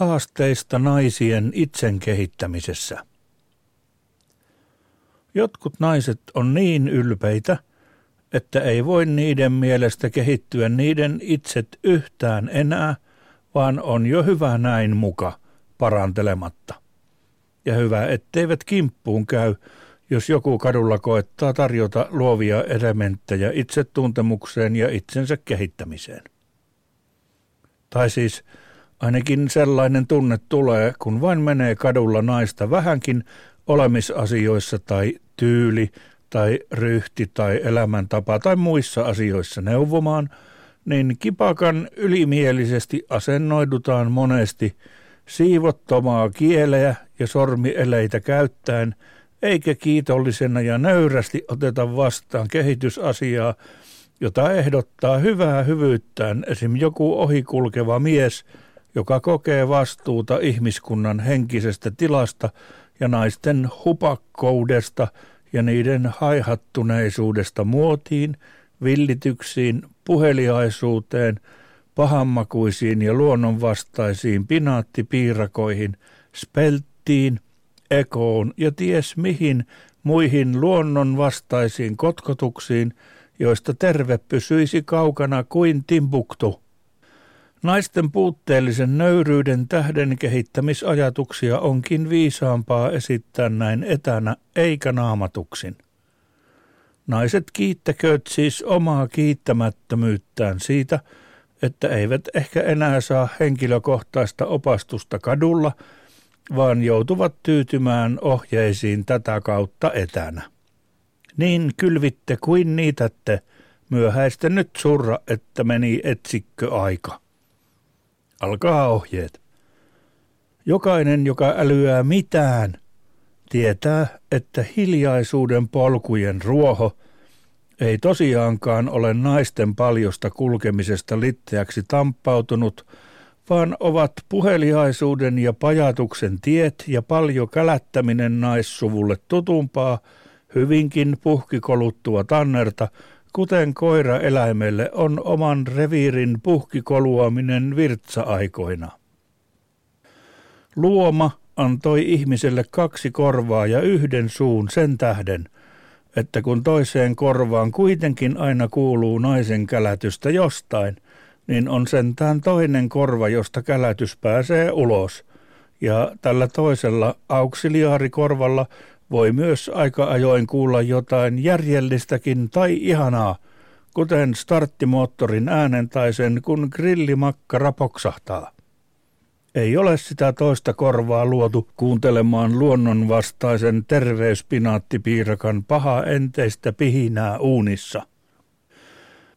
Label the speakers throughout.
Speaker 1: Haasteista naisien itsen kehittämisessä. Jotkut naiset on niin ylpeitä, että ei voi niiden mielestä kehittyä niiden itset yhtään enää, vaan on jo hyvä näin muka parantelematta. Ja hyvä, etteivät kimppuun käy, jos joku kadulla koettaa tarjota luovia elementtejä itsetuntemukseen ja itsensä kehittämiseen. Tai siis ainakin sellainen tunne tulee, kun vain menee kadulla naista vähänkin olemisasioissa tai tyyli tai ryhti tai elämäntapa tai muissa asioissa neuvomaan, niin kipakan ylimielisesti asennoidutaan monesti siivottomaa kieleä ja sormieleitä käyttäen, eikä kiitollisena ja nöyrästi oteta vastaan kehitysasiaa, jota ehdottaa hyvää hyvyyttään esim. joku ohikulkeva mies, joka kokee vastuuta ihmiskunnan henkisestä tilasta ja naisten hupakkoudesta ja niiden haihattuneisuudesta muotiin, villityksiin, puheliaisuuteen, pahammakuisiin ja luonnonvastaisiin pinaattipiirakoihin, spelttiin, ekoon ja ties mihin muihin luonnonvastaisiin kotkotuksiin, joista terve pysyisi kaukana kuin Timbuktu. Naisten puutteellisen nöyryyden tähden kehittämisajatuksia onkin viisaampaa esittää näin etänä eikä naamatuksin. Naiset kiittäkööt siis omaa kiittämättömyyttään siitä, että eivät ehkä enää saa henkilökohtaista opastusta kadulla, vaan joutuvat tyytymään ohjeisiin tätä kautta etänä. Niin kylvitte kuin niitätte, myöhäistä nyt surra, että meni etsikkö aika. Alkaa ohjeet. Jokainen, joka älyää mitään, tietää, että hiljaisuuden polkujen ruoho ei tosiaankaan ole naisten paljosta kulkemisesta litteäksi tamppautunut, vaan ovat puheliaisuuden ja pajatuksen tiet ja paljon kälättäminen naissuvulle tutumpaa, hyvinkin puhkikoluttua tannerta – kuten koira eläimelle on oman reviirin puhkikoluaminen virtsa-aikoina. Luoma antoi ihmiselle kaksi korvaa ja yhden suun sen tähden, että kun toiseen korvaan kuitenkin aina kuuluu naisen kälätystä jostain, niin on sentään toinen korva, josta kälätys pääsee ulos. Ja tällä toisella auksiliaarikorvalla voi myös aika ajoin kuulla jotain järjellistäkin tai ihanaa, kuten starttimoottorin äänen tai sen kun grillimakka rapoksahtaa. Ei ole sitä toista korvaa luotu kuuntelemaan luonnonvastaisen terveyspinaattipiirakan paha enteistä pihinää uunissa.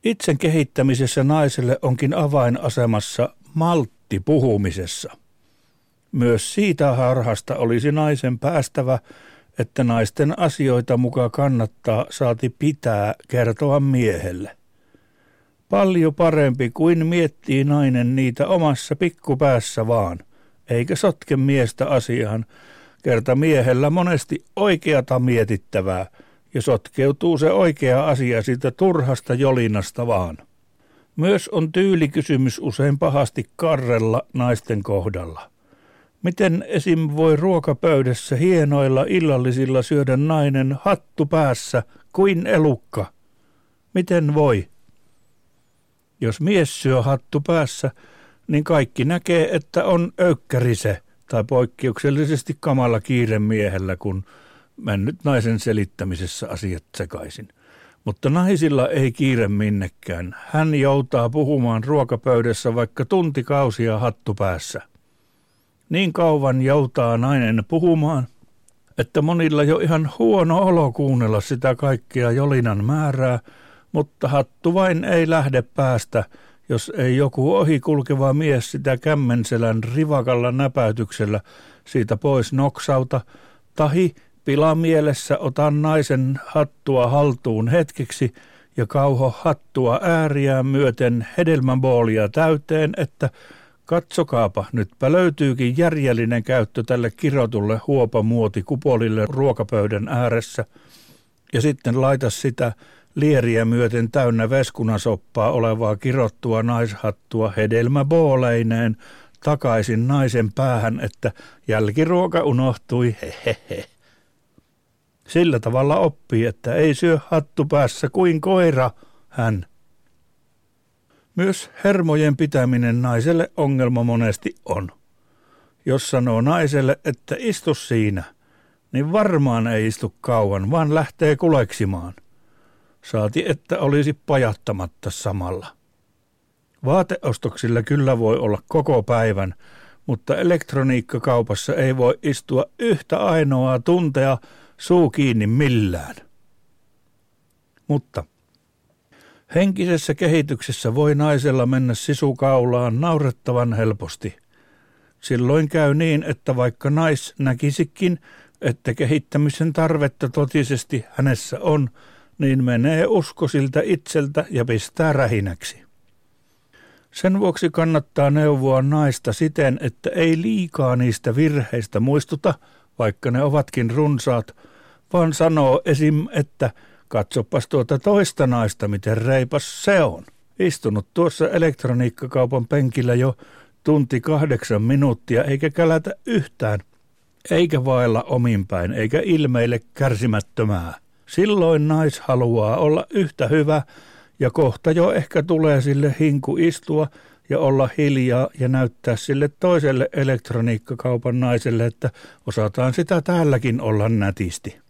Speaker 1: Itsen kehittämisessä naiselle onkin avainasemassa maltti puhumisessa. Myös siitä harhasta olisi naisen päästävä että naisten asioita mukaan kannattaa saati pitää kertoa miehelle. Paljon parempi kuin miettii nainen niitä omassa pikkupäässä vaan, eikä sotke miestä asiaan, kerta miehellä monesti oikeata mietittävää, ja sotkeutuu se oikea asia siitä turhasta jolinasta vaan. Myös on tyylikysymys usein pahasti karrella naisten kohdalla. Miten esim. voi ruokapöydässä hienoilla illallisilla syödä nainen hattu päässä kuin elukka? Miten voi? Jos mies syö hattu päässä, niin kaikki näkee, että on öykkärise tai poikkeuksellisesti kamala kiire miehellä, kun mennyt naisen selittämisessä asiat sekaisin. Mutta naisilla ei kiire minnekään. Hän joutaa puhumaan ruokapöydässä vaikka tuntikausia hattu päässä. Niin kauan joutaa nainen puhumaan, että monilla jo ihan huono olo kuunnella sitä kaikkea jolinan määrää, mutta hattu vain ei lähde päästä, jos ei joku ohikulkeva mies sitä kämmenselän rivakalla näpäytyksellä siitä pois noksauta, tahi pilamielessä otan naisen hattua haltuun hetkeksi ja kauho hattua ääriään myöten hedelmäboolia täyteen, että Katsokaapa, nytpä löytyykin järjellinen käyttö tälle kirotulle huopamuoti kupolille ruokapöydän ääressä. Ja sitten laita sitä lieriä myöten täynnä veskunasoppaa olevaa kirottua naishattua hedelmäbooleineen takaisin naisen päähän, että jälkiruoka unohtui, hehehe. Sillä tavalla oppii, että ei syö hattu päässä kuin koira, hän. Myös hermojen pitäminen naiselle ongelma monesti on. Jos sanoo naiselle, että istu siinä, niin varmaan ei istu kauan, vaan lähtee kuleksimaan. Saati, että olisi pajattamatta samalla. Vaateostoksilla kyllä voi olla koko päivän, mutta elektroniikkakaupassa ei voi istua yhtä ainoaa tuntea suu kiinni millään. Mutta henkisessä kehityksessä voi naisella mennä sisukaulaan naurettavan helposti. Silloin käy niin, että vaikka nais näkisikin, että kehittämisen tarvetta totisesti hänessä on, niin menee usko siltä itseltä ja pistää rähinäksi. Sen vuoksi kannattaa neuvoa naista siten, että ei liikaa niistä virheistä muistuta, vaikka ne ovatkin runsaat, vaan sanoo esim. että katsopas tuota toista naista, miten reipas se on. Istunut tuossa elektroniikkakaupan penkillä jo tunti kahdeksan minuuttia eikä kälätä yhtään, eikä vailla ominpäin, eikä ilmeille kärsimättömää. Silloin nais haluaa olla yhtä hyvä ja kohta jo ehkä tulee sille hinku istua ja olla hiljaa ja näyttää sille toiselle elektroniikkakaupan naiselle, että osataan sitä täälläkin olla nätisti.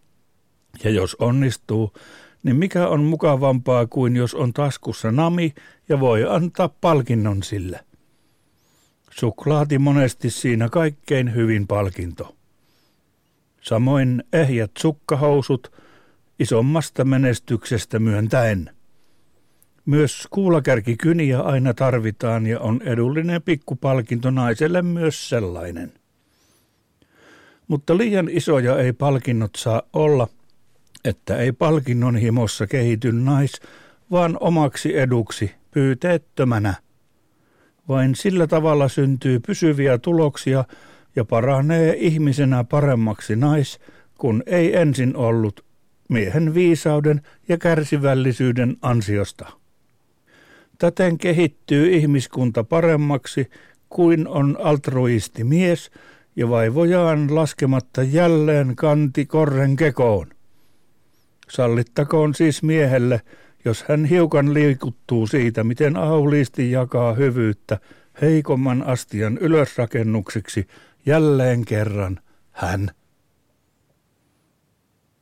Speaker 1: Ja jos onnistuu, niin mikä on mukavampaa kuin jos on taskussa nami ja voi antaa palkinnon sille. Suklaati monesti siinä kaikkein hyvin palkinto. Samoin ehjät sukkahousut isommasta menestyksestä myöntäen. Myös kuulakärkikyniä aina tarvitaan ja on edullinen pikkupalkinto naiselle myös sellainen. Mutta liian isoja ei palkinnot saa olla, että ei palkinnon himossa kehity nais, vaan omaksi eduksi pyyteettömänä. Vain sillä tavalla syntyy pysyviä tuloksia ja paranee ihmisenä paremmaksi nais, kun ei ensin ollut miehen viisauden ja kärsivällisyyden ansiosta. Täten kehittyy ihmiskunta paremmaksi kuin on altruisti mies ja vaivojaan laskematta jälleen kanti korren kekoon. Sallittakoon siis miehelle, jos hän hiukan liikuttuu siitä, miten auliisti jakaa hyvyyttä heikomman astian ylösrakennuksiksi jälleen kerran hän.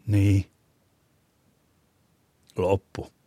Speaker 1: Niin. Loppu.